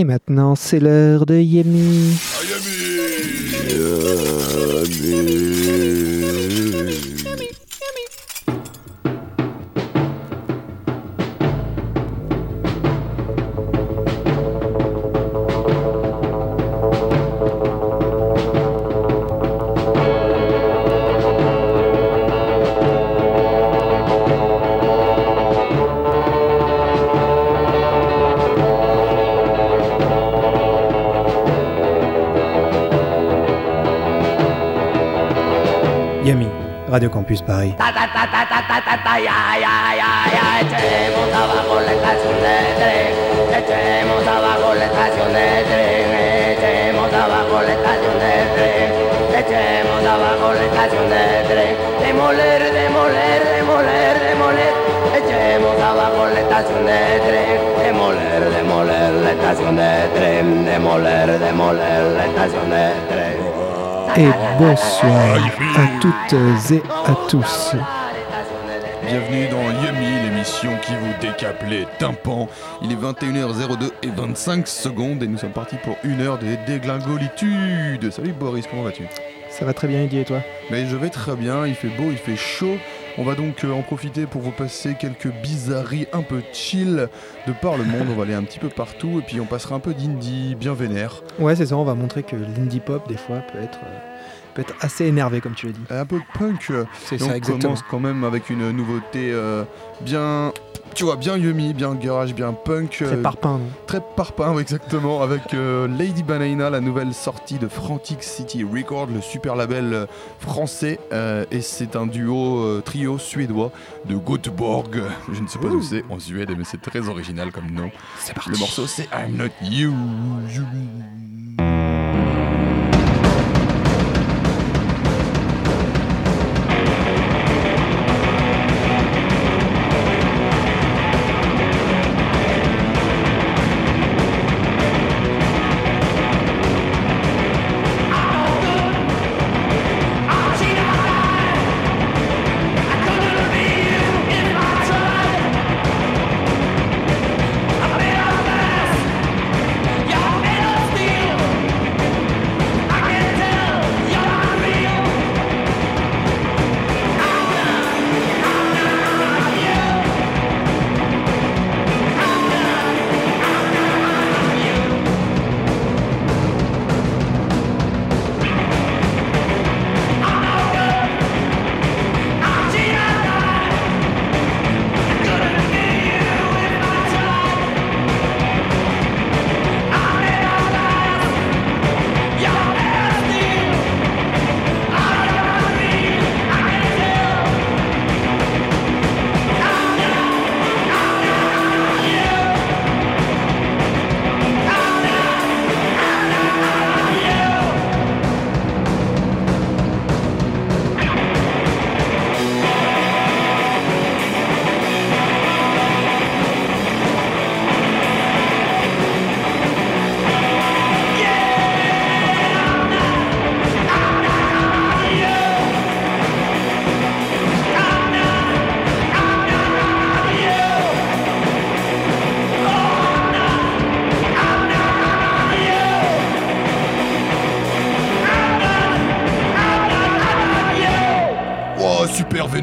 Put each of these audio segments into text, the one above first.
Et maintenant, c'est l'heure de Yemi. Yami, ya echemos abajo la la Et bonsoir à toutes et à tous. Bienvenue dans Yumi, l'émission qui vous décape les tympans. Il est 21h02 et 25 secondes et nous sommes partis pour une heure de déglingolitude. Salut Boris, comment vas-tu? Ça va très bien, Eddie, et toi? Mais je vais très bien, il fait beau, il fait chaud. On va donc euh, en profiter pour vous passer quelques bizarreries un peu chill de par le monde. On va aller un petit peu partout et puis on passera un peu d'indie bien vénère. Ouais, c'est ça, on va montrer que l'indie pop, des fois, peut être, euh, peut être assez énervé, comme tu l'as dit. Un peu de punk. C'est ça, on exactement. commence quand même avec une nouveauté euh, bien, tu vois, bien yummy, bien garage, bien punk. Très euh, parpaing, non Très parpaing, exactement, avec euh, Lady Banana, la nouvelle sortie de Frantic City Record, le super label euh, français. euh, et c'est un duo, trio suédois de Göteborg. Je ne sais pas où c'est en Suède, mais c'est très original comme nom. C'est parti. Le morceau, c'est I'm Not You.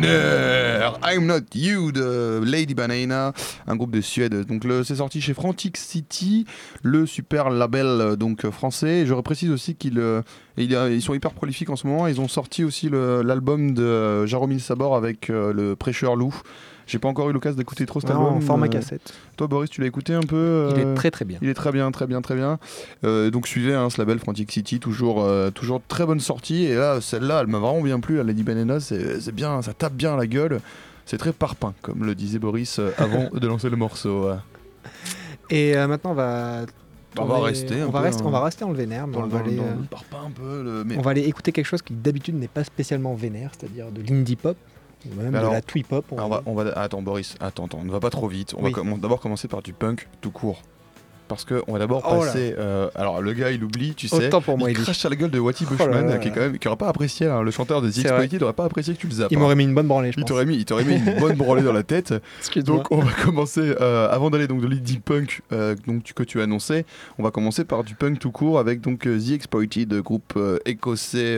I'm Not You de Lady Banana, un groupe de Suède. Donc c'est sorti chez Frantic City, le super label euh, donc euh, français. Je précise aussi qu'ils euh, ils sont hyper prolifiques en ce moment. Ils ont sorti aussi l'album de Jaromil Sabor avec le prêcheur loup. J'ai pas encore eu l'occasion d'écouter trop cet album. en format Euh, cassette. Toi Boris, tu l'as écouté un peu Il euh, est très très bien. il est très bien, très bien, très bien. Euh, donc suivez hein, ce label Frantic City, toujours, euh, toujours très bonne sortie. Et là, celle-là, elle m'a vraiment bien plu. La Lady Banana, c'est bien, ça tape bien à la gueule. C'est très parpaing, comme le disait Boris euh, avant de lancer le morceau. ouais. Et euh, maintenant, on va. On va rester on va peu, rester, hein. on va rester dans le vénère, mais on, le- va le- aller, dans euh, le parpaing un peu. le- mais on va aller écouter quelque chose qui d'habitude n'est pas spécialement vénère, c'est-à-dire de l'indie pop, même Mais de alors- la on Alors, va on va- attends Boris, attends, attends, on ne va pas trop vite. On Oui. va d'abord commencer par du punk tout court. parce qu'on va d'abord Oh passer. euh, alors le gars il oublie, tu sais. Autant pour moi, il crache à la gueule de Watty Oh là Bushman, là qui, est là. quand même, qui aurait pas apprécié, hein, le chanteur de The C'est vrai. Exploited, il aurait pas apprécié que tu le zappes. Il hein. m'aurait mis une bonne branlée, je Il t'aurait mis, il t'aurait mis une bonne branlée dans la tête. Donc on va commencer, euh, avant d'aller donc de l'indie punk euh, donc, que tu as annoncé, on va commencer par du punk tout court avec donc The Exploited, groupe écossais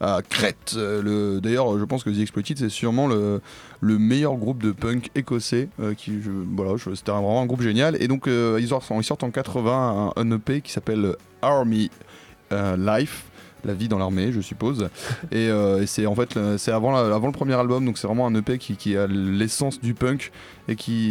à Crète. Euh, le- D'ailleurs, je pense que The Exploited c'est sûrement le, le meilleur groupe de punk écossais. euh, qui, je- voilà, c'était vraiment un groupe génial. Et donc euh, ils, sortent, ils sortent en 80 un, un EP qui s'appelle Army Life. La vie dans l'armée, je suppose. Et, euh, et c'est en fait c'est avant, la- avant le premier album, donc c'est vraiment un EP qui, qui a l'essence du punk et qui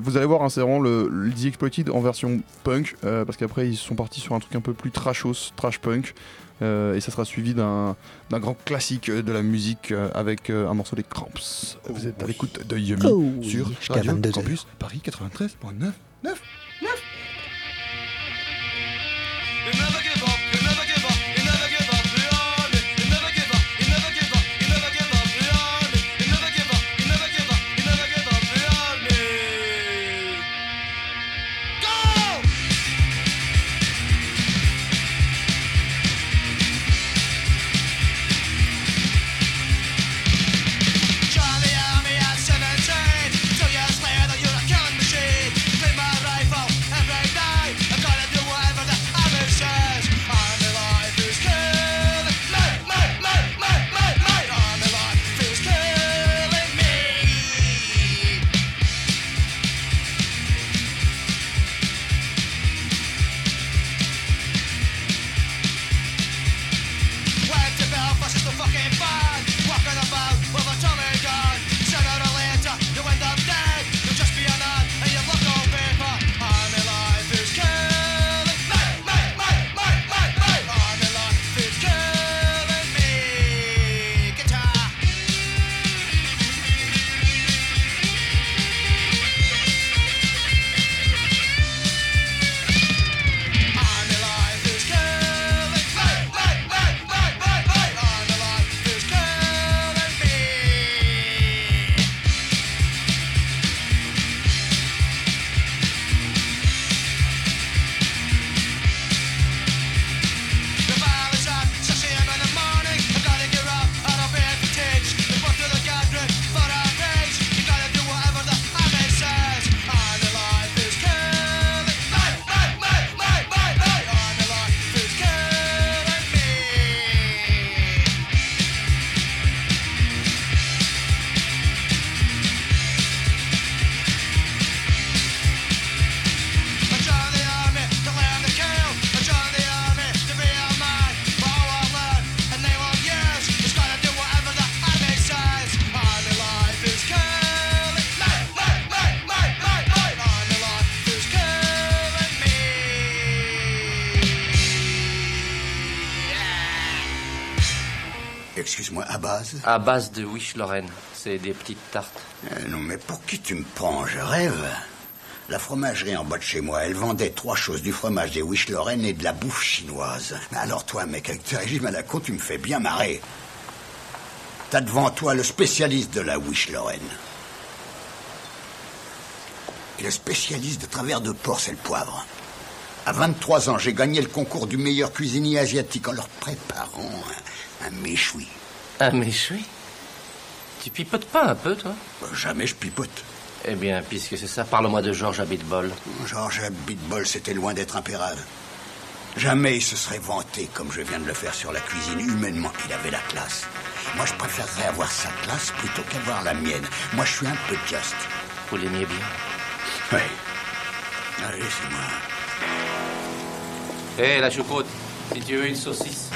vous allez voir hein, c'est vraiment le, le The Exploited en version punk euh, parce qu'après ils sont partis sur un truc un peu plus trashos trash punk euh, et ça sera suivi d'un grand classique de la musique euh, avec euh, un morceau des Cramps. Vous êtes à l'écoute de Yumi sur Radio Campus Paris 93.9 à base de Wish Lorraine. C'est des petites tartes. Euh, Non, mais pour qui tu me prends Je rêve. La fromagerie en bas de chez moi, elle vendait trois choses, du fromage, des wish Lorraine et de la bouffe chinoise. Alors toi, mec, avec tes régimes à la con, tu me fais bien marrer. T'as devant toi le spécialiste de la wish Lorraine. Et le spécialiste de travers de porc, c'est le poivre. À 23 ans, j'ai gagné le concours du meilleur cuisinier asiatique en leur préparant un, un méchoui. Un méchoui Tu pipotes pas un peu, toi? Bah, Jamais je pipote. Eh bien, puisque c'est ça, parle-moi de Georges Abitbol. Georges Bitbol, c'était loin d'être impérable. Jamais il se serait vanté comme je viens de le faire sur la cuisine. Humainement, il avait la classe. Moi, je préférerais avoir sa classe plutôt qu'avoir la mienne. Moi, je suis un peu just. Vous l'aimiez bien? Oui. Allez, c'est moi. Hé, la choucroute, si tu veux une saucisse.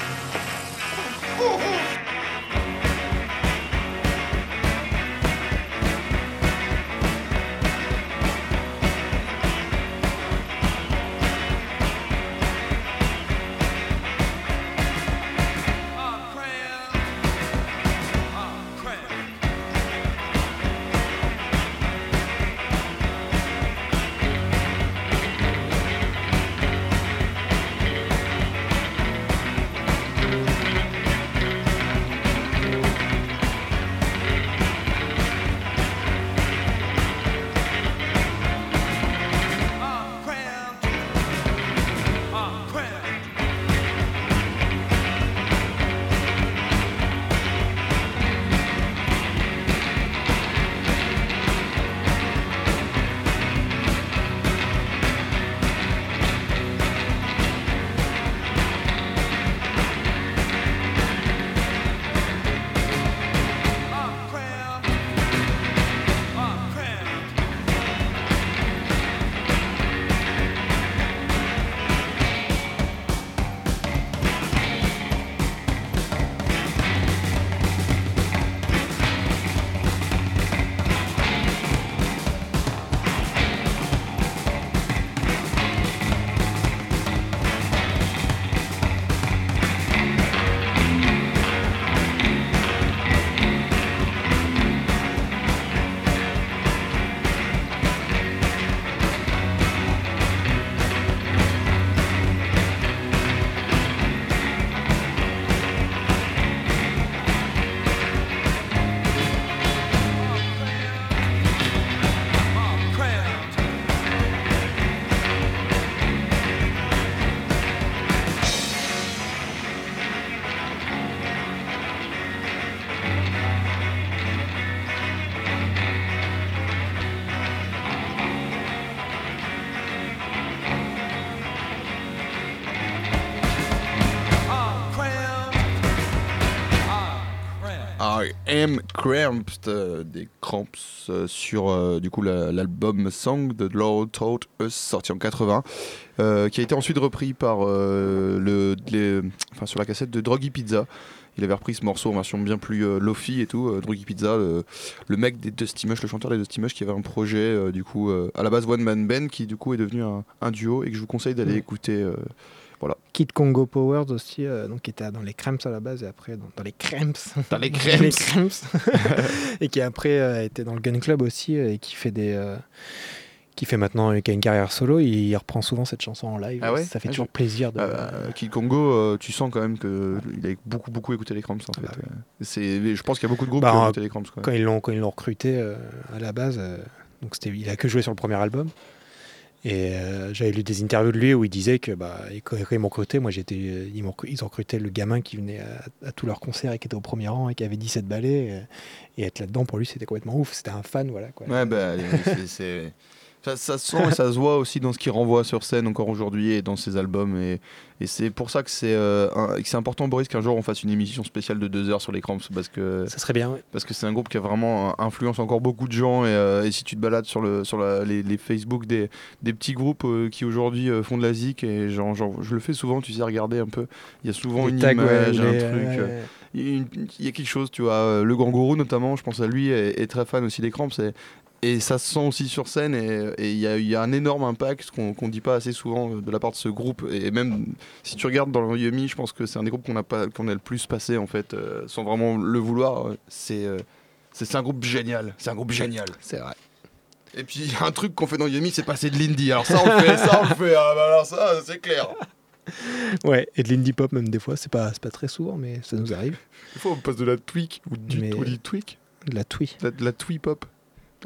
M. Cramps, euh, des Cramps, euh, sur euh, du coup la- l'album Song de Lord Taught Us, sorti en 80, euh, qui a été ensuite repris par euh, le, les- enfin, sur la cassette de Druggy Pizza. Il avait repris ce morceau en version bien plus euh, lofi et tout. euh, Druggy Pizza, le, mec des Dusty Mush, le chanteur des Dusty Mush, qui avait un projet euh, du coup euh, à la base one man band, qui du coup est devenu un, un duo et que je vous conseille d'aller Mm. écouter. Euh, Kid Congo Powers aussi, euh, donc qui était dans les Cramps à la base et après dans, dans les Cramps. Dans les Les Cramps. Et qui après euh, était dans le Gun Club aussi euh, et qui fait des. euh, qui fait maintenant qui a une carrière solo, il, reprend souvent cette chanson en live. Ah ouais? Ça fait Ah, toujours je- plaisir de. Kid Congo, tu sens quand même que il a beaucoup beaucoup écouté les Cramps en fait. bah C'est, je pense qu'il y a beaucoup de groupes Bah, qui ont écouté les Cramps. Quand ils l'ont quand ils l'ont recruté à la base, donc c'était il a que joué sur le premier album. Et euh, j'avais lu des interviews de lui où il disait que bah, quand, ils m'ont recruté, moi j'étais, ils, m'ont, ils ont recruté le gamin qui venait à, tous leurs concerts et qui était au premier rang et qui avait 17 ballets. Et, et être là-dedans pour lui c'était complètement ouf. C'était un fan, voilà. Ouais, bah, c'est- Ça, ça se sent et ça se voit aussi dans ce qu'il renvoie sur scène encore aujourd'hui et dans ses albums. Et, et c'est pour ça que c'est, euh, c'est important, Boris, qu'un jour on fasse une émission spéciale de deux heures sur les Cramps parce que, Ça serait bien. ouais. parce que c'est un groupe qui a vraiment euh, influence encore beaucoup de gens. Et, euh, et si tu te balades sur, le, sur la- les, les Facebook des, des petits groupes euh, qui aujourd'hui font de la zik, et genre, genre, je le fais souvent, tu sais, regarder un peu. Il y a souvent Les une tags, ouais, image, un truc. il y, a quelque chose, tu vois. Le Gangourou, notamment, je pense à lui, est, est très fan aussi des Cramps. Et, et ça se sent aussi sur scène. Et il y, a- il y a un énorme impact, qu'on qu'on dit pas assez souvent euh, de la part de ce groupe. Et même si tu regardes dans le Yumi, je pense que c'est un des groupes qu'on a, pas- qu'on a le plus passé, en fait, euh, sans vraiment le vouloir. euh, C'est. euh, un groupe génial, c'est un groupe génial. C'est vrai. Et puis un truc qu'on fait dans Yumi, c'est passer de l'indie. Alors ça on le fait, ça on le fait, ah, bah alors ça c'est clair. Ouais, et de l'indie pop même des fois, c'est pas, pas très souvent, mais ça nous arrive. Des fois on passe de la tweak ou du, Mais- ou du tweak, De la twee, de la, la twee pop.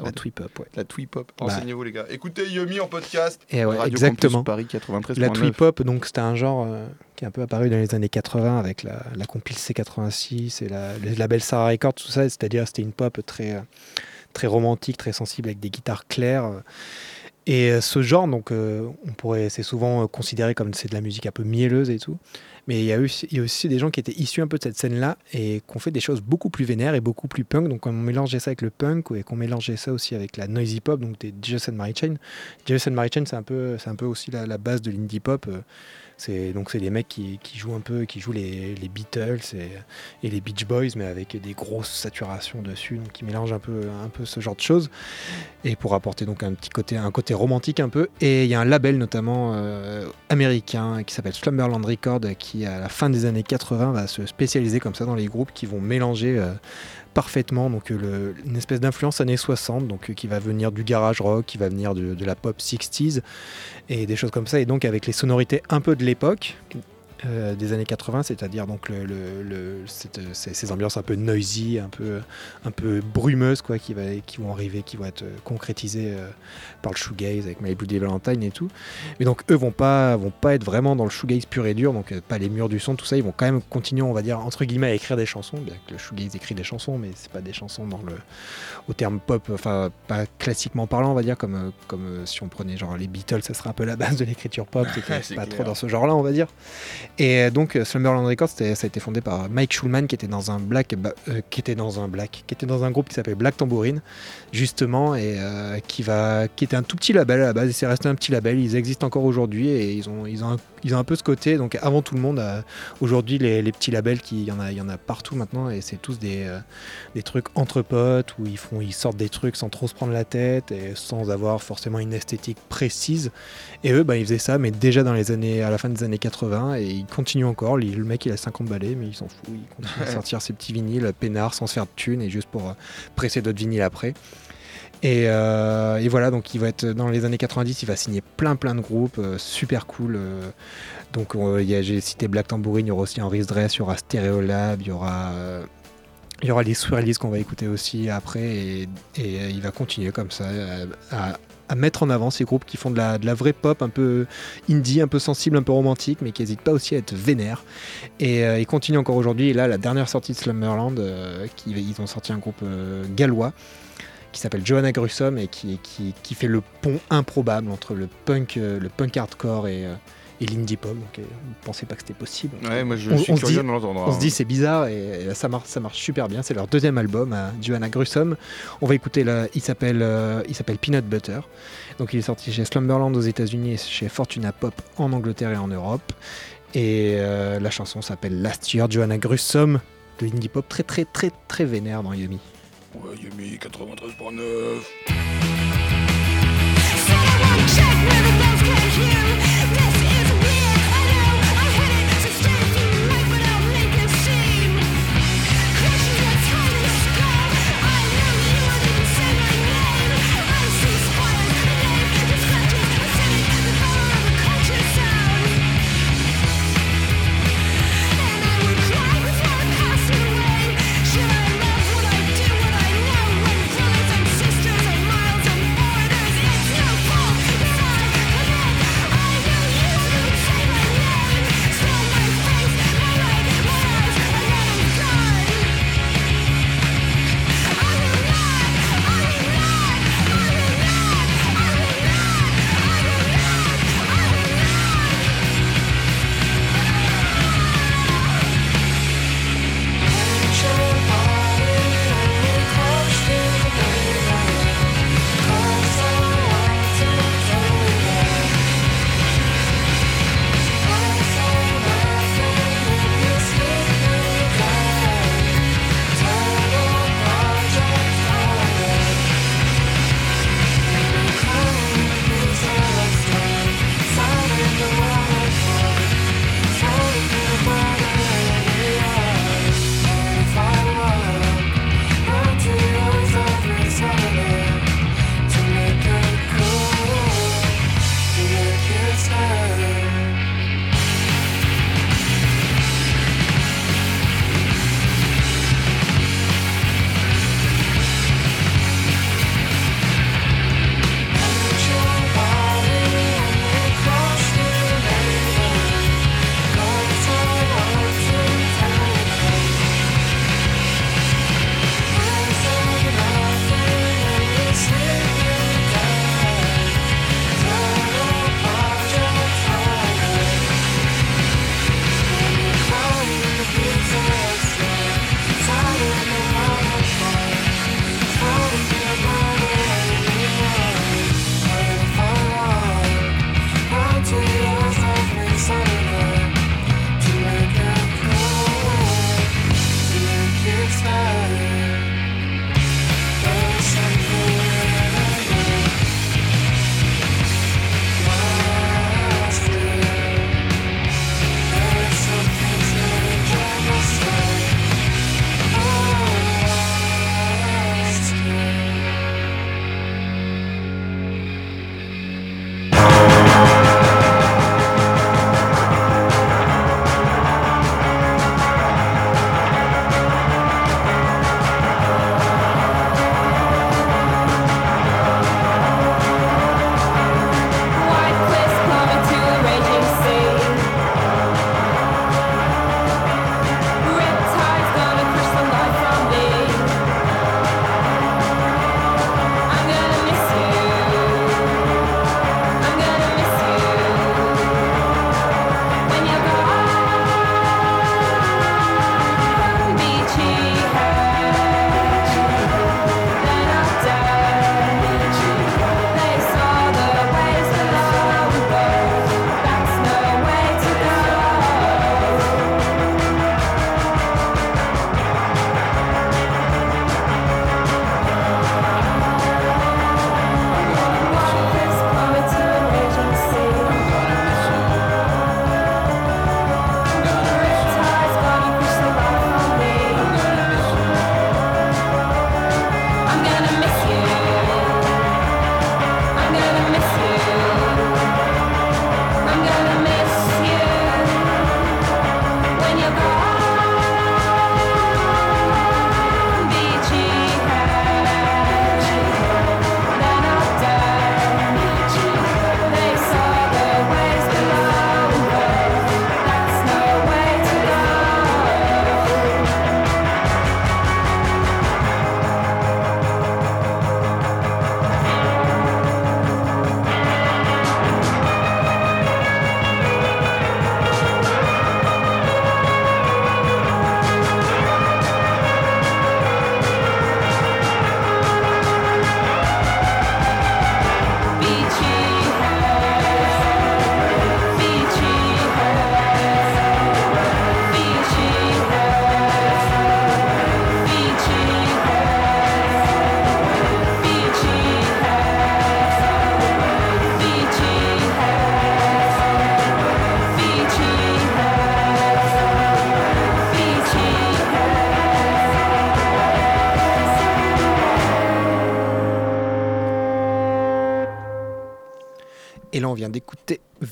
La twee pop, ouais. La twee pop. Bah. Renseignez-vous les gars. Écoutez Yumi en podcast. Et ouais, Radio exactement. Campus Paris 93. La twee pop, donc c'était un genre euh, qui est un peu apparu dans les années 80 avec la, la compile C86 et la, le label Sarah Records, tout ça. C'est-à-dire c'était une pop très, euh, très romantique, très sensible avec des guitares claires. Et euh, ce genre, donc, euh, on pourrait, c'est souvent considéré comme c'est de la musique un peu mielleuse et tout. Mais il y, a aussi, des gens qui étaient issus un peu de cette scène-là et qui ont fait des choses beaucoup plus vénères et beaucoup plus punk. Donc, on mélangeait ça avec le punk et qu'on mélangeait ça aussi avec la noisy pop, donc des Jason Mary Chain. Jason Mary Chain, c'est un peu, un peu aussi la, la base de l'indie pop. euh, C'est donc c'est les mecs qui, jouent un peu, qui jouent les, les Beatles et, et les Beach Boys, mais avec des grosses saturations dessus, donc qui mélangent un peu, un peu ce genre de choses. Et pour apporter donc un petit côté, un côté romantique un peu. Et il y a un label notamment euh, américain qui s'appelle Slumberland Record, qui à la fin des années 80 va se spécialiser comme ça dans les groupes qui vont mélanger euh, parfaitement donc euh, une espèce d'influence années 60 donc euh, qui va venir du garage rock qui va venir de la pop 60s et des choses comme ça. Et donc avec les sonorités un peu de l'époque euh, des années 80 c'est-à-dire donc le, le- le- cette- ces, ces ambiances un peu noisy un peu un peu brumeuses quoi qui va qui vont arriver qui vont être euh, concrétisées euh, par le shoegaze avec My Bloody Valentine et tout. Mais donc eux vont pas vont pas être vraiment dans le shoegaze pur et dur donc euh, pas les murs du son tout ça. Ils vont quand même continuer on va dire entre guillemets à écrire des chansons bien que le shoegaze écrit des chansons mais c'est pas des chansons dans le au terme pop enfin pas classiquement parlant on va dire comme euh, comme euh, si on prenait genre les Beatles ça serait un peu la base de l'écriture pop c'est pas clair. trop dans ce genre là on va dire et donc euh, Slumberland Records ça a été fondé par Mike Schulman qui était dans un black ba- euh, qui était dans un black qui était dans un groupe qui s'appelait Black Tambourine justement et euh, qui va qui était un tout petit label à la base c'est resté un petit label ils existent encore aujourd'hui et ils ont ils ont un, ils ont un peu ce côté donc avant tout le monde aujourd'hui les, petits labels qui il y en a y en a partout maintenant et c'est tous des des trucs entre potes où ils font ils sortent des trucs sans trop se prendre la tête et sans avoir forcément une esthétique précise et eux bah ils faisaient ça mais déjà dans les années à la fin des années 80 et ils continuent encore le mec il a 50 balais mais il s'en fout il continue à sortir ses petits vinyles peinards sans se faire de thunes et juste pour euh, presser d'autres vinyles après et, euh, et voilà, donc il va être dans les années 90, il va signer plein plein de groupes, euh, super cool. euh. donc j'ai cité Black Tambourine, il y aura aussi Henry's Dress, il y aura Stereolab, il y aura, il y aura les Swirlies qu'on va écouter aussi après, et, et, il va continuer comme ça à, à mettre en avant ces groupes qui font de la, de la vraie pop un peu indie, un peu sensible, un peu romantique, mais qui n'hésitent pas aussi à être vénères. Et euh, ils continuent encore aujourd'hui. Et là, la dernière sortie de Slumberland, euh, ils ont sorti un groupe euh, gallois qui s'appelle Johanna Grussom et qui, qui, qui fait le pont improbable entre le punk, le punk hardcore et, et l'indie pop. Donc, euh, on ne pensait pas que c'était possible. Ouais, moi je On- suis on curieux dit- de l'entendre. On se hein. dit c'est bizarre et, et ça, marche, ça marche super bien. C'est leur deuxième album, à Joanna Grusom. On va écouter, il s'appelle euh, il s'appelle Peanut Butter. Donc il est sorti chez Slumberland aux États-Unis et chez Fortuna Pop en Angleterre et en Europe. Et euh, la chanson s'appelle Last Year Joanna Grusom, de l'indie pop très très très très vénère dans Yumi. Ouais, Yumi 93.9.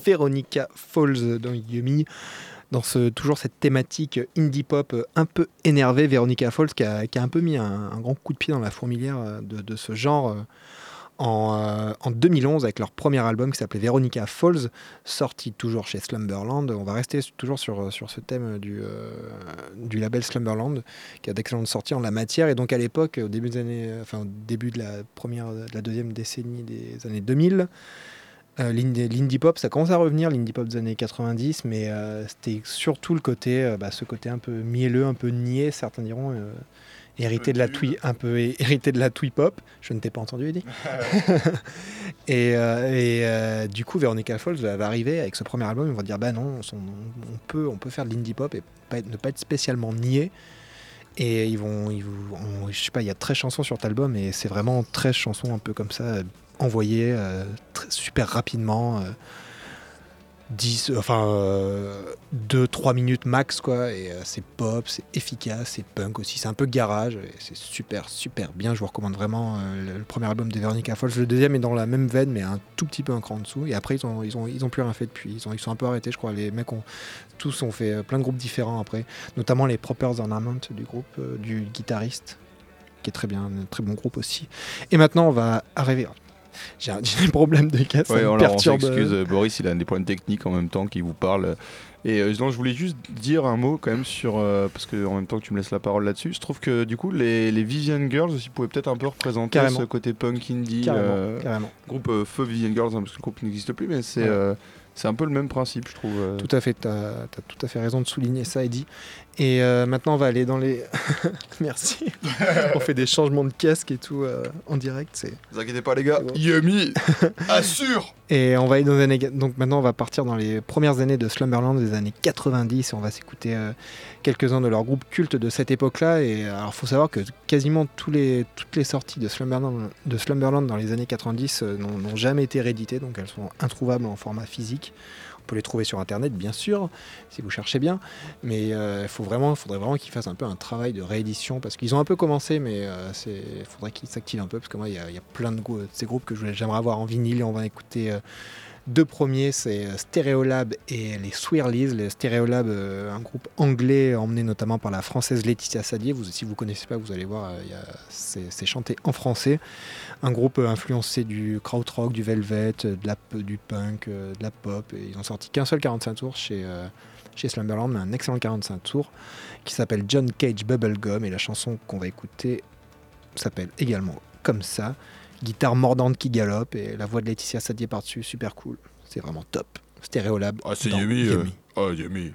Veronica Falls dans Yumi. Dans toujours cette thématique indie pop euh, un peu énervée, Veronica Falls qui a, un peu mis un, grand coup de pied dans la fourmilière euh, de, ce genre euh, en, euh, en 2011 avec leur premier album qui s'appelait Veronica Falls, sorti toujours chez Slumberland. On va rester toujours sur, ce thème du, euh, du label Slumberland qui a d'excellentes sorties en la matière. Et donc à l'époque, au début des années, au début de la première, de la deuxième décennie des années 2000, euh, l'indie pop, ça commence à revenir, l'indie pop des années 90, mais euh, c'était surtout le côté, euh, bah, ce côté un peu mielleux, un peu niais, certains diront, hérité de la twee, un peu hé- hérité de la twee pop. Je ne t'ai pas entendu, Eddie. et et, du coup, Veronica Falls va arriver avec ce premier album, ils vont dire bah non, on, on peut, on peut faire de l'indie pop et pas être- ne pas être spécialement niais. Et ils vont, ils vont on- je sais pas, il y a 13 chansons sur cet album et c'est vraiment 13 chansons un peu comme ça, euh, envoyées euh, super rapidement. euh, 10, euh, enfin 2-3 minutes max quoi, et euh, c'est pop, c'est efficace, c'est punk aussi, c'est un peu garage, c'est super super bien, je vous recommande vraiment euh, le, premier album de Veronica Falls, le deuxième est dans la même veine mais un tout petit peu un cran en dessous, et après ils ont, ils ont, ils ont plus rien fait depuis, ils, ont, ils sont un peu arrêtés je crois, les mecs ont tous ont fait euh, plein de groupes différents après, notamment les Propers Ornament du groupe, euh, du guitariste, qui est très bien, un très bon groupe aussi. Et maintenant on va arriver... J'ai un, j'ai des problèmes de casse, ça Ouais, on perturbe. s'excuse, euh, Boris, il a des problèmes techniques en même temps qui vous parle. Et euh, non, je voulais juste dire un mot quand même sur. euh, parce que en même temps que tu me laisses la parole là-dessus, je trouve que du coup, les, les Vivian Girls aussi pouvaient peut-être un peu représenter Carrément. ce côté punk indie. Carrément, euh, carrément. groupe Feu Vivian Girls, hein, parce que le groupe n'existe plus, mais c'est Ouais. c'est un peu le même principe, je trouve. Tout à fait, tu as, tout à fait raison de souligner ça, Eddie. Et euh, maintenant, on va aller dans les. Merci. on fait des changements de casque et tout euh, en direct. Ne vous inquiétez pas, les gars. Bon. Yumi Assure Et on va aller dans les années... Donc maintenant, on va partir dans les premières années de Slumberland, des années 90, et on va s'écouter euh, quelques-uns de leurs groupes cultes de cette époque-là. Et alors, faut savoir que quasiment tous les, toutes les sorties de Slumberland, de Slumberland dans les années 90 euh, n'ont, n'ont jamais été rééditées, donc elles sont introuvables en format physique. On peut les trouver sur internet, bien sûr, si vous cherchez bien. Mais euh, il faut vraiment, faudrait vraiment qu'ils fassent un peu un travail de réédition parce qu'ils ont un peu commencé, mais euh, c'est, faudrait qu'ils s'activent un peu parce que moi, il y, a- il plein de, de ces groupes que j'aimerais avoir en vinyle. Et on va écouter euh, deux premiers, c'est euh, Stereolab et les Swirlies. Les Stereolab, euh, un groupe anglais emmené notamment par la française Laetitia Sadier. Vous, si vous connaissez pas, vous allez voir, euh, c'est, chanté en français. Un groupe influencé du krautrock, du velvet, du punk, de la pop. Et ils ont sorti qu'un seul 45 tours chez, chez Slumberland, mais un excellent 45 tours qui s'appelle John Cage Bubblegum. Et la chanson qu'on va écouter s'appelle également comme ça. Guitare mordante qui galope et la voix de Laetitia Sadier par-dessus, super cool. C'est vraiment top. Stéréolab. Ah, c'est Yumi. euh. Yumi. Ah, Yumi.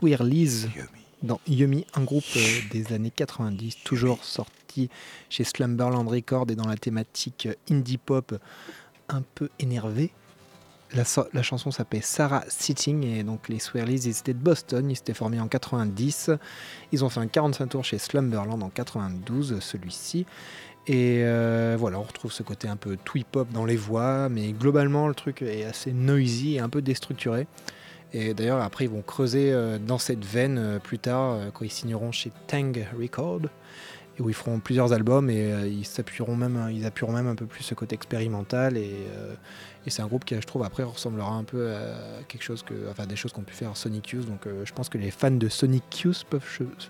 Swirlies dans Yummy, un groupe euh, des années 90, toujours sorti chez Slumberland Records et dans la thématique euh, indie pop un peu énervé. La, so- la chanson s'appelait Sarah Sitting et donc les Swirlies ils étaient de Boston, ils s'étaient formés en 90. Ils ont fait un 45 tours chez Slumberland en 92, celui-ci. Et euh, voilà, on retrouve ce côté un peu twee pop dans les voix, mais globalement le truc est assez noisy et un peu déstructuré. Et d'ailleurs après ils vont creuser euh, dans cette veine euh, plus tard euh, quand ils signeront chez Tang Record où ils feront plusieurs albums et ils s'appuieront même ils appuieront même un peu plus ce côté expérimental et, c'est un groupe qui je trouve après ressemblera un peu à quelque chose enfin des choses qu'ont pu faire Sonic Youth. Donc je pense que les fans de Sonic Youth peuvent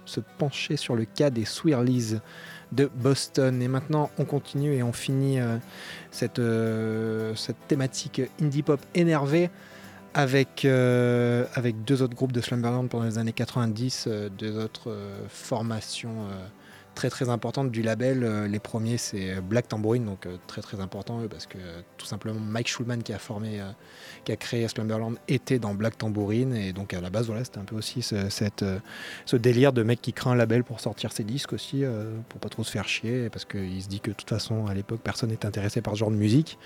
se pencher sur le cas des Swirlies de Boston. Et maintenant on continue et on finit cette, cette thématique indie pop énervée avec, euh, avec deux autres groupes de Slumberland pendant les années 90, euh, deux autres euh, formations très très du label. Euh, les premiers c'est Black Tambourine, donc euh, très très important parce que euh, tout simplement Mike Schulman qui a formé, euh, qui a créé Slumberland était dans Black Tambourine et donc à la base voilà c'était un peu aussi ce, cette, euh, ce délire de mec qui crée un label pour sortir ses disques aussi, euh, pour pas trop se faire chier, parce qu'il se dit que de toute façon à l'époque personne n'est intéressé par ce genre de musique.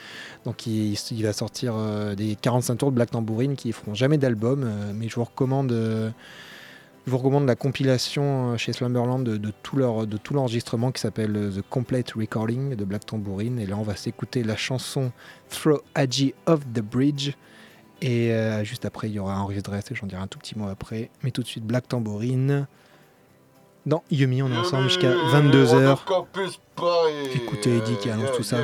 Donc il, il va sortir euh, des 45 tours de Black Tambourine qui feront jamais d'album, euh, mais je vous recommande, euh, je vous recommande la compilation euh, chez Slumberland de, de tout leur de tout l'enregistrement qui s'appelle euh, The Complete Recording de Black Tambourine. Et là on va s'écouter la chanson Throw Agi Off the Bridge. Et euh, juste après il y aura un reste et j'en dirai un tout petit mot après. Mais tout de suite Black Tambourine. Dans Yumi, on est ensemble jusqu'à 22h. Écoutez Eddie qui annonce tout ça.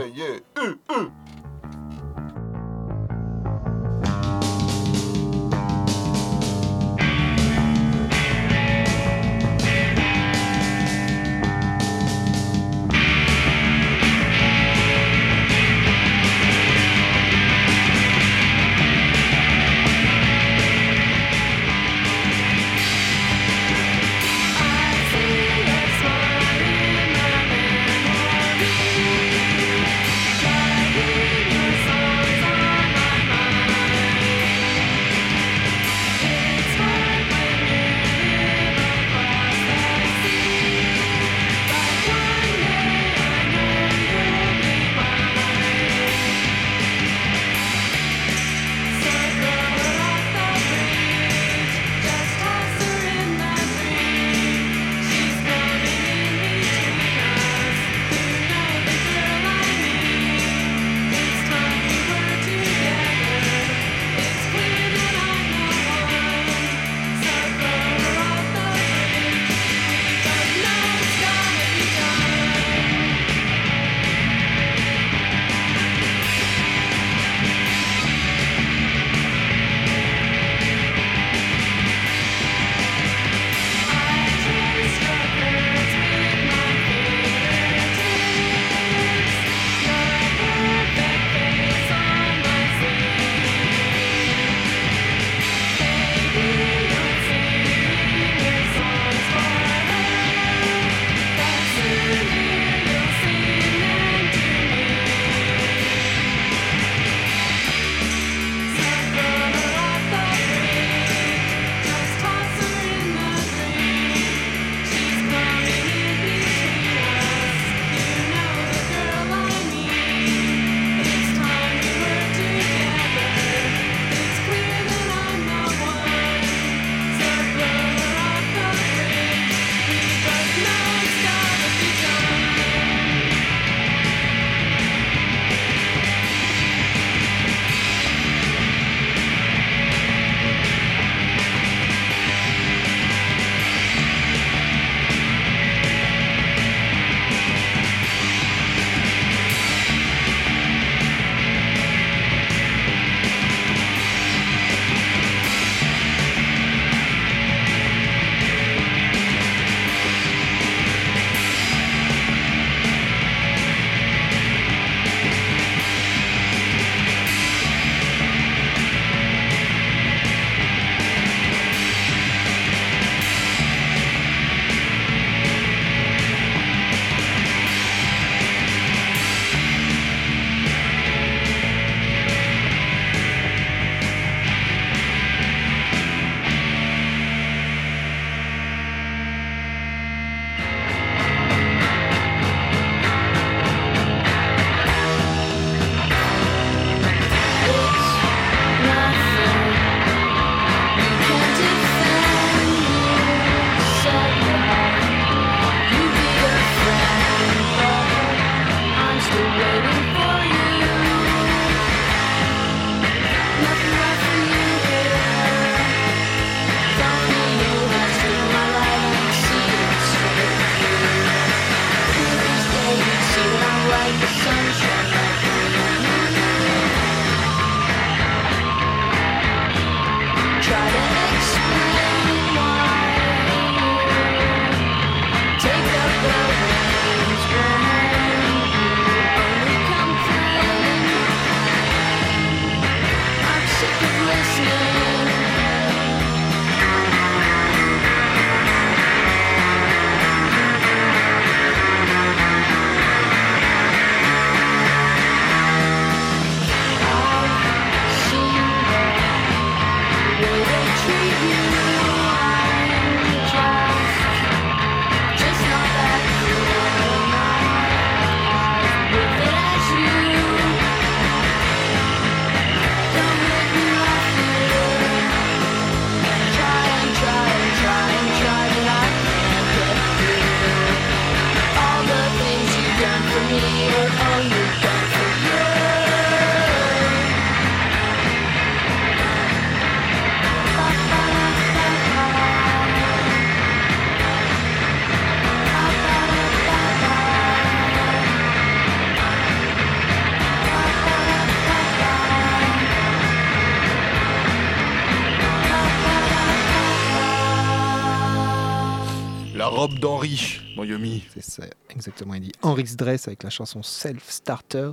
d'Henri dans Yomi. C'est ça, exactement. Il dit Henry's Dress avec la chanson Self Starter,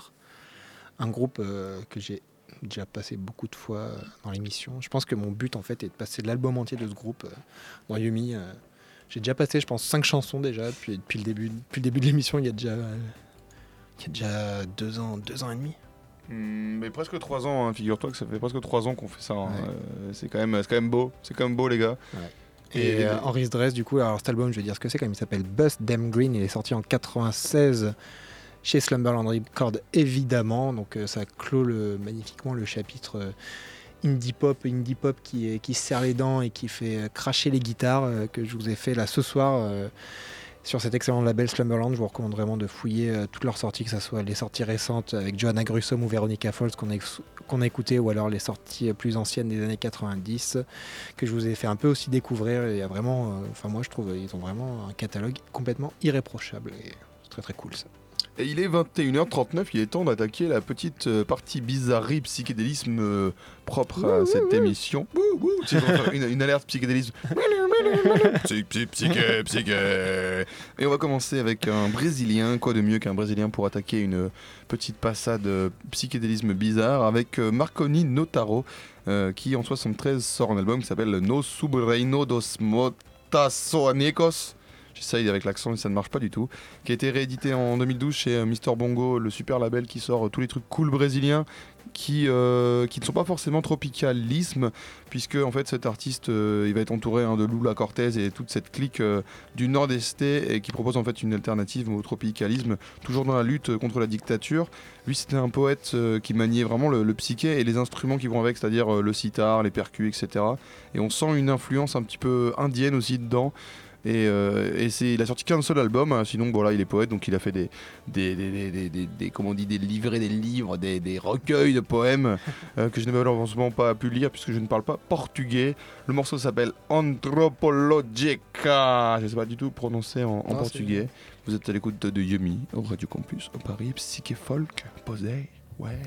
un groupe euh, que j'ai déjà passé beaucoup de fois euh, dans l'émission. Je pense que mon but en fait est de passer l'album entier de ce groupe euh, dans Yumi. euh. J'ai déjà passé, je pense, cinq chansons déjà depuis, depuis le début, depuis le début de l'émission. Il y a déjà, euh, il y a déjà deux ans, deux ans et demi. Hmm, mais presque 3 ans, hein, figure-toi que ça fait presque 3 ans qu'on fait ça. hein. Ouais. C'est quand, même- c'est quand même beau, c'est quand même beau les gars. Et, Et- euh, Henry's Dress, du coup, alors cet album, je vais dire ce que c'est quand même. Il s'appelle Bust Them Green. Il est sorti en 96 chez Slumberland Record, évidemment. Donc euh, ça clôt le- magnifiquement le chapitre euh, indie pop, indie pop qui, qui serre les dents et qui fait cracher les guitares que je vous ai fait là ce soir. Sur cet excellent label Slumberland, je vous recommande vraiment de fouiller euh, toutes leurs sorties, que ce soit les sorties récentes avec Johanna Grussom ou Veronica Falls qu'on a, qu'on a écouté, ou alors les sorties plus anciennes des années 90 que je vous ai fait un peu aussi découvrir. Il y a vraiment, euh, enfin moi je trouve, ils ont vraiment un catalogue complètement irréprochable et c'est très très cool ça. Et il est 21h39, il est temps d'attaquer la petite euh, partie bizarrerie, psychédélisme euh, propre à cette émission. Une, une alerte psychédélisme. Psy- psy- Psyché, psyché. Et on va commencer avec un Brésilien. Quoi de mieux qu'un Brésilien pour attaquer une petite passade euh, psychédélisme bizarre avec euh, Marconi Notaro, euh, qui en 73 sort un album qui s'appelle No Subreino dos Motasoanecos. J'essaye avec l'accent et ça ne marche pas du tout. Qui a été réédité en 2012 chez euh, Mister Bongo, le super label qui sort euh, tous les trucs cool brésiliens qui, euh, qui ne sont pas forcément tropicalisme, puisque en fait cet artiste il va être entouré hein, de Lula Cortez et toute cette clique du nord-est et qui propose en fait une alternative au tropicalisme, toujours dans la lutte contre la dictature. Lui c'était un poète qui maniait vraiment le, le psyché et les instruments qui vont avec, c'est-à-dire le sitar, les percus, etc. Et on sent une influence un petit peu indienne aussi dedans. Et, euh, et c'est, il a sorti qu'un seul album, hein, sinon voilà, il est poète, donc il a fait des, des, des, des, des- comment on dit, des livrets, des livres, des, recueils de poèmes euh, que je n'ai malheureusement pas pu lire puisque je ne parle pas portugais. Le morceau s'appelle Anthropologica, je ne sais pas du tout prononcer en, en Non, portugais. Vous êtes à l'écoute de, Yumi au Radio Campus, au Paris, Psyché Folk, posé, ouais.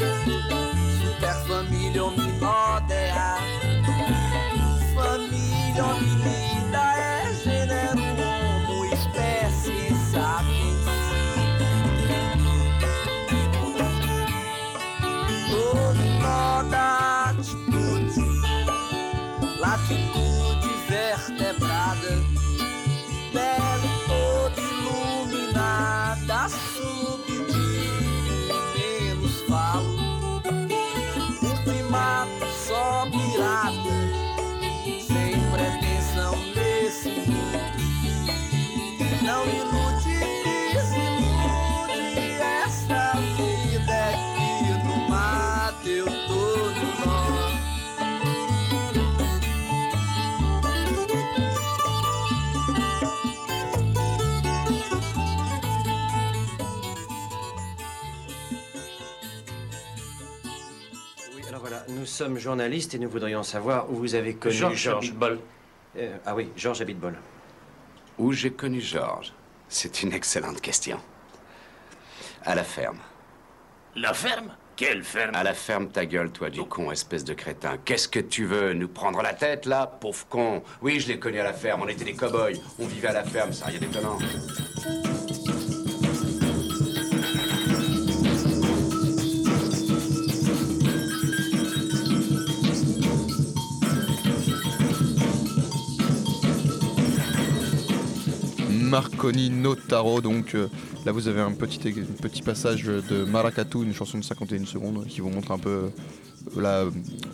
Super famille, on mi mordea Famille, on mi nous sommes journalistes et nous voudrions savoir où vous avez connu Georges. Abitbol. Euh, ah oui, Georges Abitbol. Où j'ai connu Georges? C'est une excellente question. À la ferme. La ferme? Quelle ferme? À la ferme, ta gueule, toi, du con, espèce de crétin. Qu'est-ce que tu veux Nous prendre la tête, là Pauvre con? Oui, je l'ai connu à la ferme. On était des cow-boys. On vivait à la ferme, ça, rien d'étonnant. Marconi Notaro. Donc euh, là, vous avez un petit, petit passage de Maracatu, une chanson de 51 secondes, qui vous montre un peu euh, la,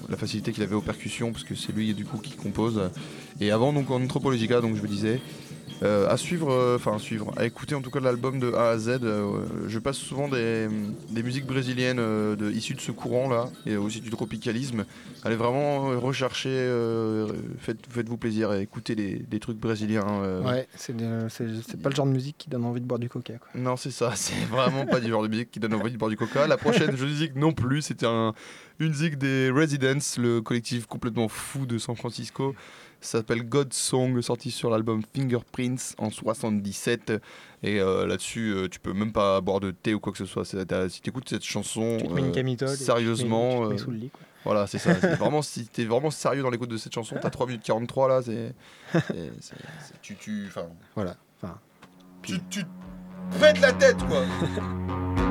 la facilité qu'il avait aux percussions, parce que c'est lui du coup qui compose. Et avant, donc en Anthropologica, donc je vous disais. Euh, à suivre, euh, enfin à suivre, à écouter en tout cas l'album de A à Z. euh, je passe souvent des, des musiques brésiliennes euh, de, issues de ce courant là, et aussi du tropicalisme. Allez vraiment rechercher, faites, faites-vous plaisir et écoutez des, des trucs brésiliens. Ouais, c'est pas le genre de musique qui donne envie de boire du coca. Quoi. non, c'est ça, c'est vraiment pas du genre de musique qui donne envie de boire du coca. La prochaine, je dis que non plus, c'était un, une musique des Residents, le collectif complètement fou de San Francisco. Ça s'appelle God Song, sorti sur l'album Fingerprints en 77. Et euh, là-dessus, euh, tu peux même pas boire de thé ou quoi que ce soit. Si tu écoutes cette chanson, Tu euh, tu sérieusement, tu mets lit. Voilà, c'est ça. vraiment, si t'es vraiment sérieux dans l'écoute de cette chanson, t'as 3 minutes 43 là, c'est. Tu. tu Voilà. Enfin, tu, tu la tête quoi!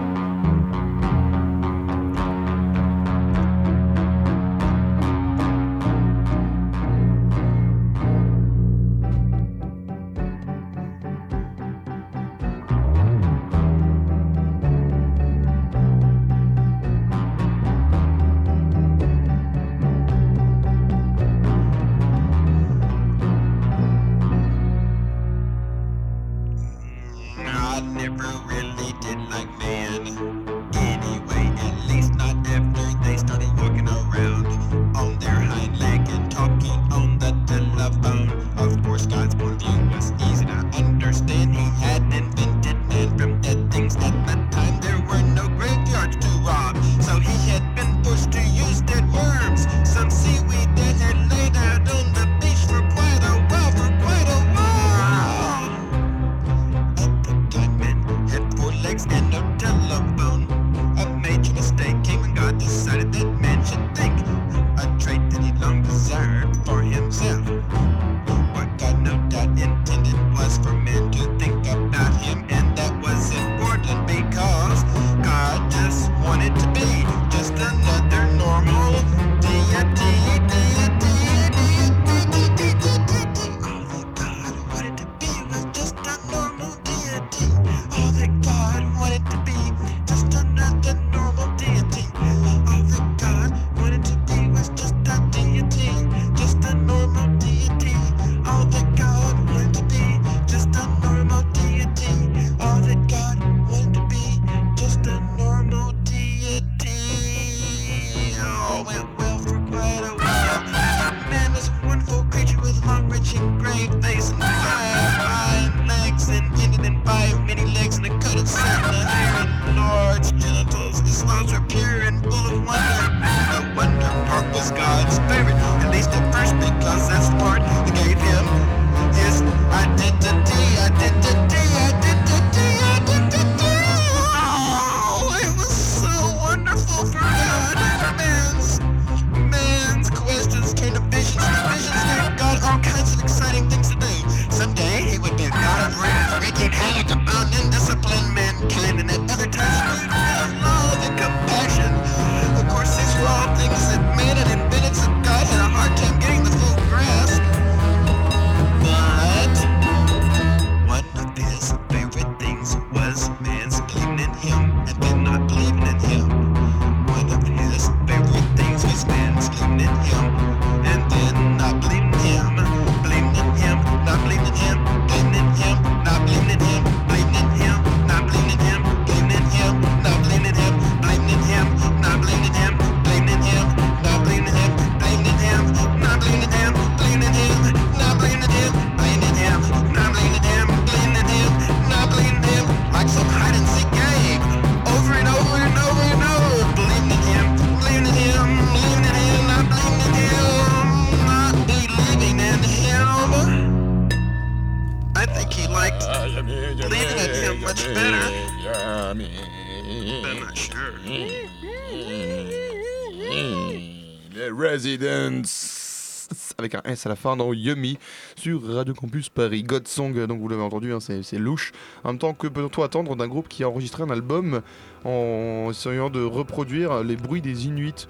avec un S à la fin dans Yummy sur Radio Campus Paris. God Song, donc vous l'avez entendu, hein, c'est louche. En même temps, que peut-on attendre d'un groupe qui a enregistré un album en essayant de reproduire les bruits des Inuits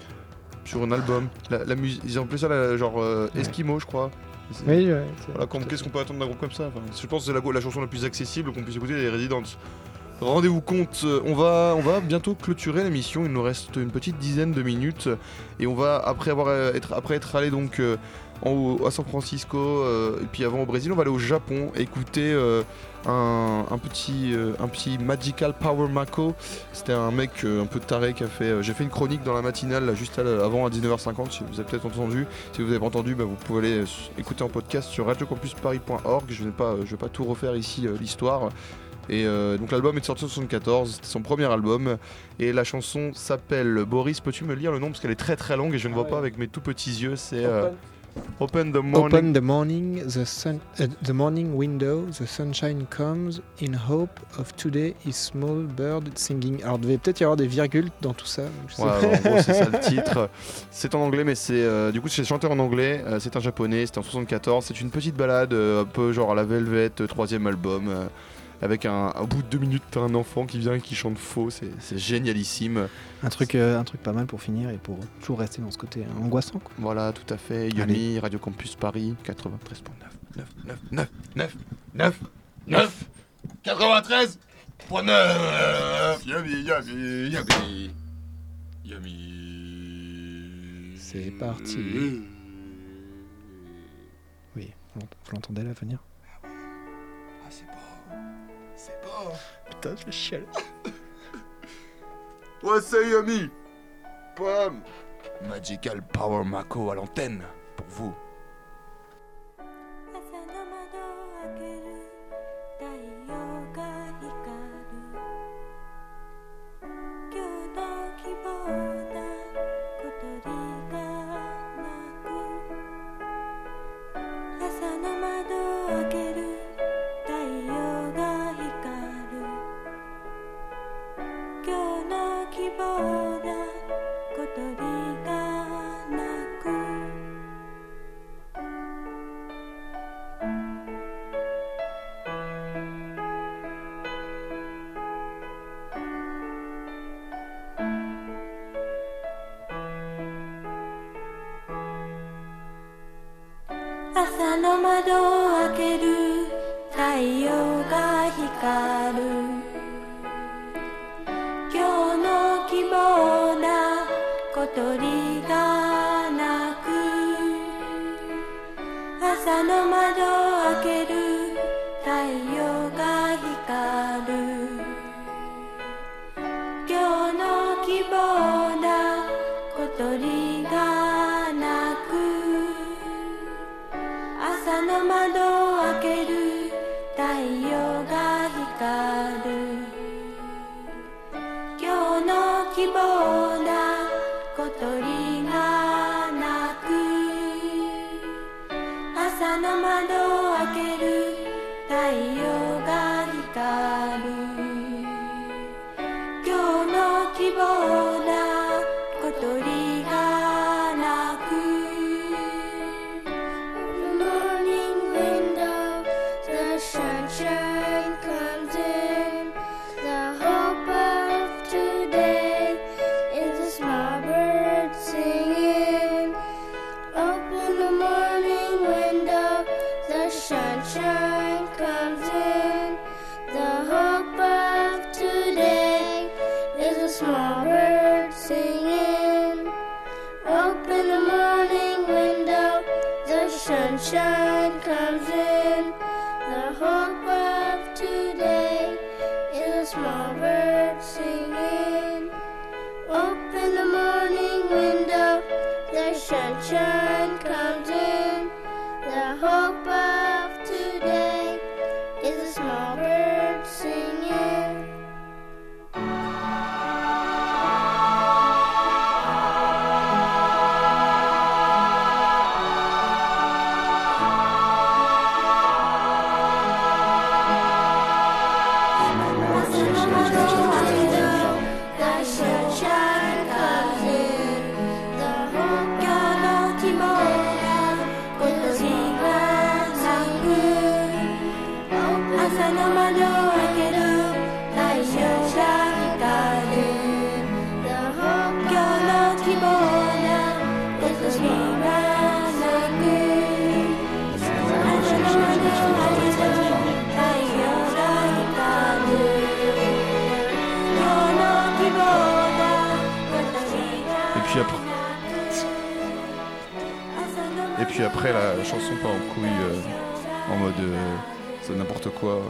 sur un album? La, la musique, Ils ont appelé ça la- genre euh, Eskimo, je crois. Oui, ouais, Voilà, qu'est-ce qu'on peut attendre d'un groupe comme ça? Enfin, Je pense que c'est la, la chanson la plus accessible qu'on puisse écouter des Residents. Rendez-vous compte, euh, on va, on va bientôt clôturer l'émission, il nous reste une petite dizaine de minutes et on va après avoir euh, être, après être allé donc euh, en haut, à San Francisco euh, et puis avant au Brésil, on va aller au Japon écouter euh, un, un petit, euh, un petit Magical Power Mako. C'était un mec un peu taré qui a fait. J'ai fait une chronique dans la matinale là, juste avant à 19h50. Si vous avez peut-être entendu, si vous avez pas entendu, bah, vous pouvez aller écouter en podcast sur radiocampusparis.org. Je ne vais pas, je vais pas tout refaire ici l'histoire. Et euh, donc l'album est sorti en 74, c'était son premier album. Et la chanson s'appelle Boris. Peux-tu me lire le nom? Parce qu'elle est très très longue et je ne vois pas avec mes tout petits yeux. C'est euh, Open the Morning. Open the morning, the sun, uh, the morning window, the sunshine comes. In hope of today, is small bird singing. Alors, devait peut-être y avoir des virgules dans tout ça. je sais Ouais, pas. en gros, c'est ça le titre. C'est en anglais, mais c'est euh, du coup c'est chanté en anglais. euh, c'est un japonais. C'était en 74. C'est une petite balade, euh, un peu genre à la Velvet, troisième album, avec un, au bout de deux minutes, t'as un enfant qui vient et qui chante faux. C'est génialissime. Un truc, euh, un truc pas mal pour finir et pour toujours rester dans ce côté euh, angoissant. Quoi. Voilà, tout à fait. Yumi, Radio Campus Paris, 93.9. 9, 9, 9, 9, 9, 9, 93 Yummy, yummy, yummy. Yummy. C'est parti. Oui, vous l'entendez là venir? Putain, je vais chialer. Ouais, c'est Yummy. Pam. Magical Power Mako à l'antenne pour vous. 갈까.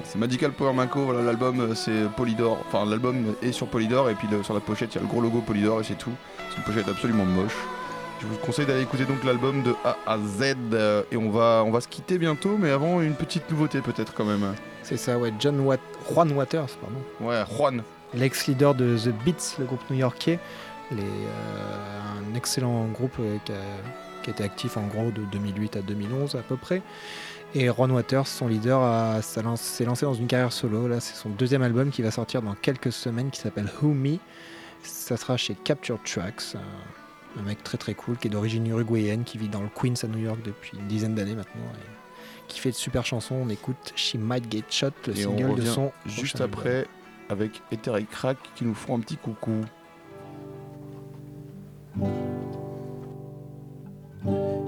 C'est Magical Power Mako, voilà, l'album euh, c'est Polydor. Enfin, l'album est sur Polydor et puis le- sur la pochette il y a le gros logo Polydor et c'est tout. C'est une pochette absolument moche. Je vous conseille d'aller écouter donc l'album de A à Z euh, et on va, on va se quitter bientôt, mais avant une petite nouveauté peut-être quand même. C'est ça, ouais. John Wat- Juan Waters, pardon. Ouais, Juan. L'ex-leader de The Beats, le groupe new-yorkais. Les, euh, un excellent groupe euh, qui, a, qui a été actif en gros de 2008 à 2011 à peu près. Et Ron Waters, son leader, a- s'est lancé, dans une carrière solo. Là, c'est son deuxième album qui va sortir dans quelques semaines qui s'appelle Who Me. Ça sera chez Capture Tracks. Un, un mec très très cool qui est d'origine uruguayenne, qui vit dans le Queens à New York depuis une dizaine d'années maintenant. et qui fait de super chansons. On écoute She Might Get Shot, le Et on single de son juste album. après avec Ether et Crack qui nous feront un petit coucou.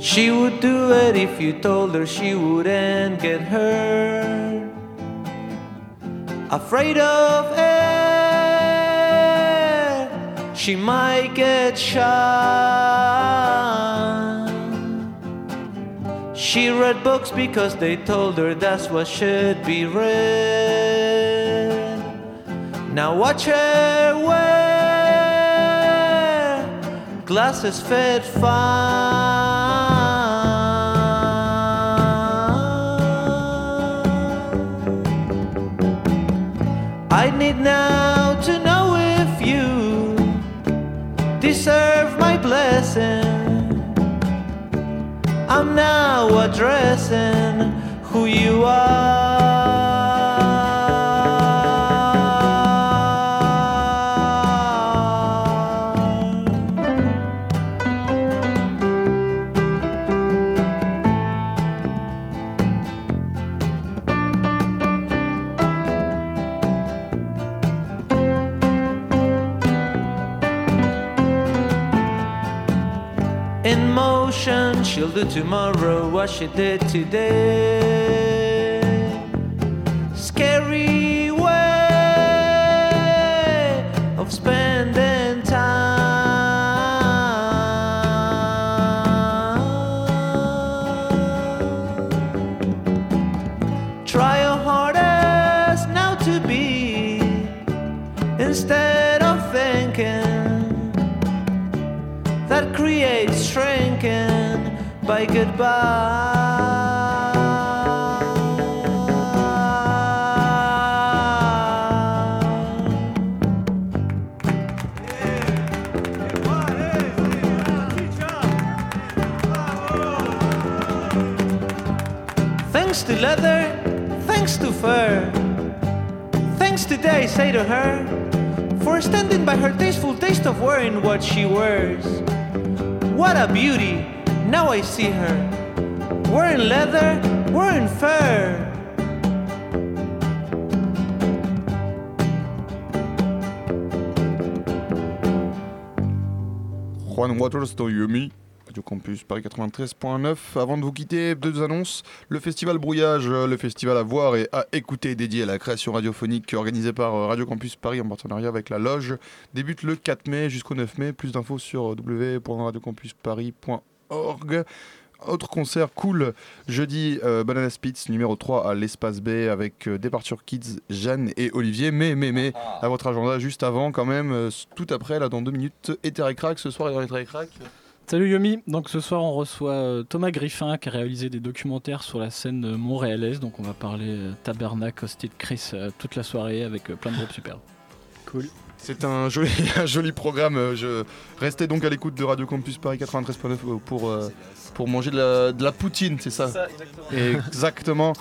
She would do it if you told her she wouldn't get hurt. Afraid of air, she might get shot. She read books because they told her that's what should be read. Now watch her wear glasses fit fine. Now to know if you deserve my blessing. I'm now addressing who you are. She'll do tomorrow what she did today. Thanks to leather, thanks to fur, thanks today, say to her, for standing by her tasteful taste of wearing what she wears. What a beauty! Now I see her wearing leather, wearing fur. Juan Waters to Yumi. Radio Campus Paris 93.9. Avant de vous quitter, deux annonces. Le festival Brouillage, euh, le festival à voir et à écouter dédié à la création radiophonique organisé par euh, Radio Campus Paris en partenariat avec la Loge, débute le 4 mai jusqu'au 9 mai. Plus d'infos sur euh, www.radiocampusparis.org. Autre concert cool, jeudi, euh, Banana Spitz numéro 3 à l'Espace B avec euh, Departure Kids, Jeanne et Olivier. Mais, mais, mais, à votre agenda, juste avant, quand même, euh, tout après, là, dans deux minutes, Ether et Crack. Ce soir, Ether et Crack. Salut Yomi, donc ce soir on reçoit euh, Thomas Griffin qui a réalisé des documentaires sur la scène montréalaise, donc on va parler euh, Tabernacle, Hosted Chris euh, toute la soirée avec euh, plein de groupes super. Cool. C'est un joli, un joli programme. euh, Je restais donc à l'écoute de Radio Campus Paris 93.9 pour, euh, pour manger de la, de la poutine, c'est ça, Exactement.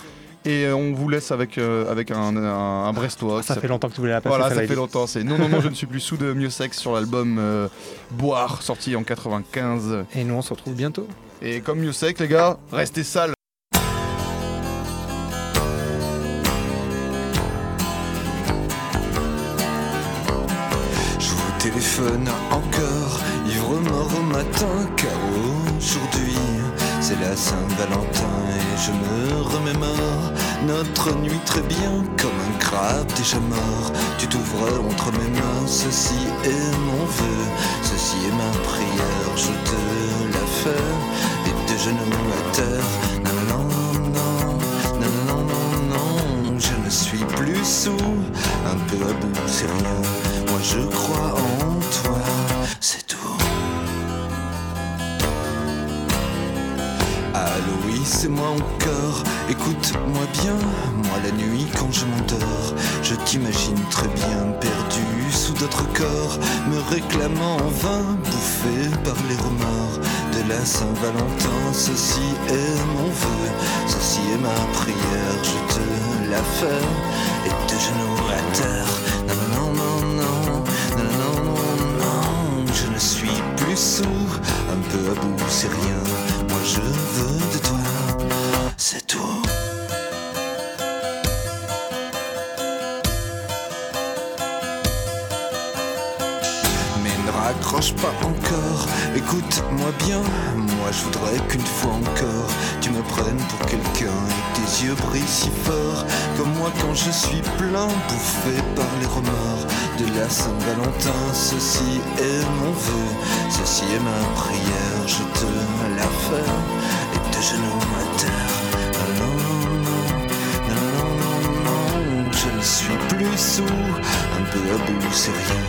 Et euh, on vous laisse avec, euh, avec un, un, un Brestois. Ça fait longtemps que tu voulais la passer, Voilà, ça fait longtemps. C'est Non, non, non, je ne suis plus sous de Mieux Sexe sur l'album euh, Boire, sorti en 95. Et nous, on se retrouve bientôt. Et comme Mieux Sexe, les gars, restez sales. Est mon vœu, Ceci est ma prière, je te la fais. Et de genoux à terre. Non, non, non, non, non, non, non. Je ne suis plus sous, un peu à bout, c'est rien. Moi je crois en toi, c'est tout. C'est moi encore. Écoute-moi bien, moi la nuit quand je m'endors, je t'imagine très bien perdu sous d'autres corps, me réclamant en vain, bouffé par les remords de la Saint-Valentin. Ceci est mon vœu, ceci est ma prière, je te la fais, et de genoux à terre. Non, non, non, non, non, non, non, non, je ne suis plus sous, un peu à bout, c'est rien. Moi je veux de toi, c'est tout. Mais ne raccroche pas encore, écoute-moi bien. Moi je voudrais qu'une fois encore tu me prennes pour quelqu'un et tes yeux brillent si fort. Comme moi quand je suis plein, bouffé par les remords de la Saint-Valentin. Ceci est mon vœu, ceci est ma prière, je te la fais. Et de genoux à terre. Plus sous, un peu à bout, c'est rien.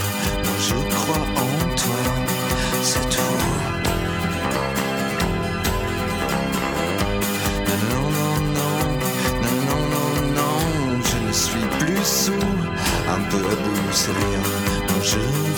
Moi je crois en toi, c'est tout. Non, non, non, non, non, non, non, non, je ne suis plus sous, un peu à bout, c'est rien. Moi je.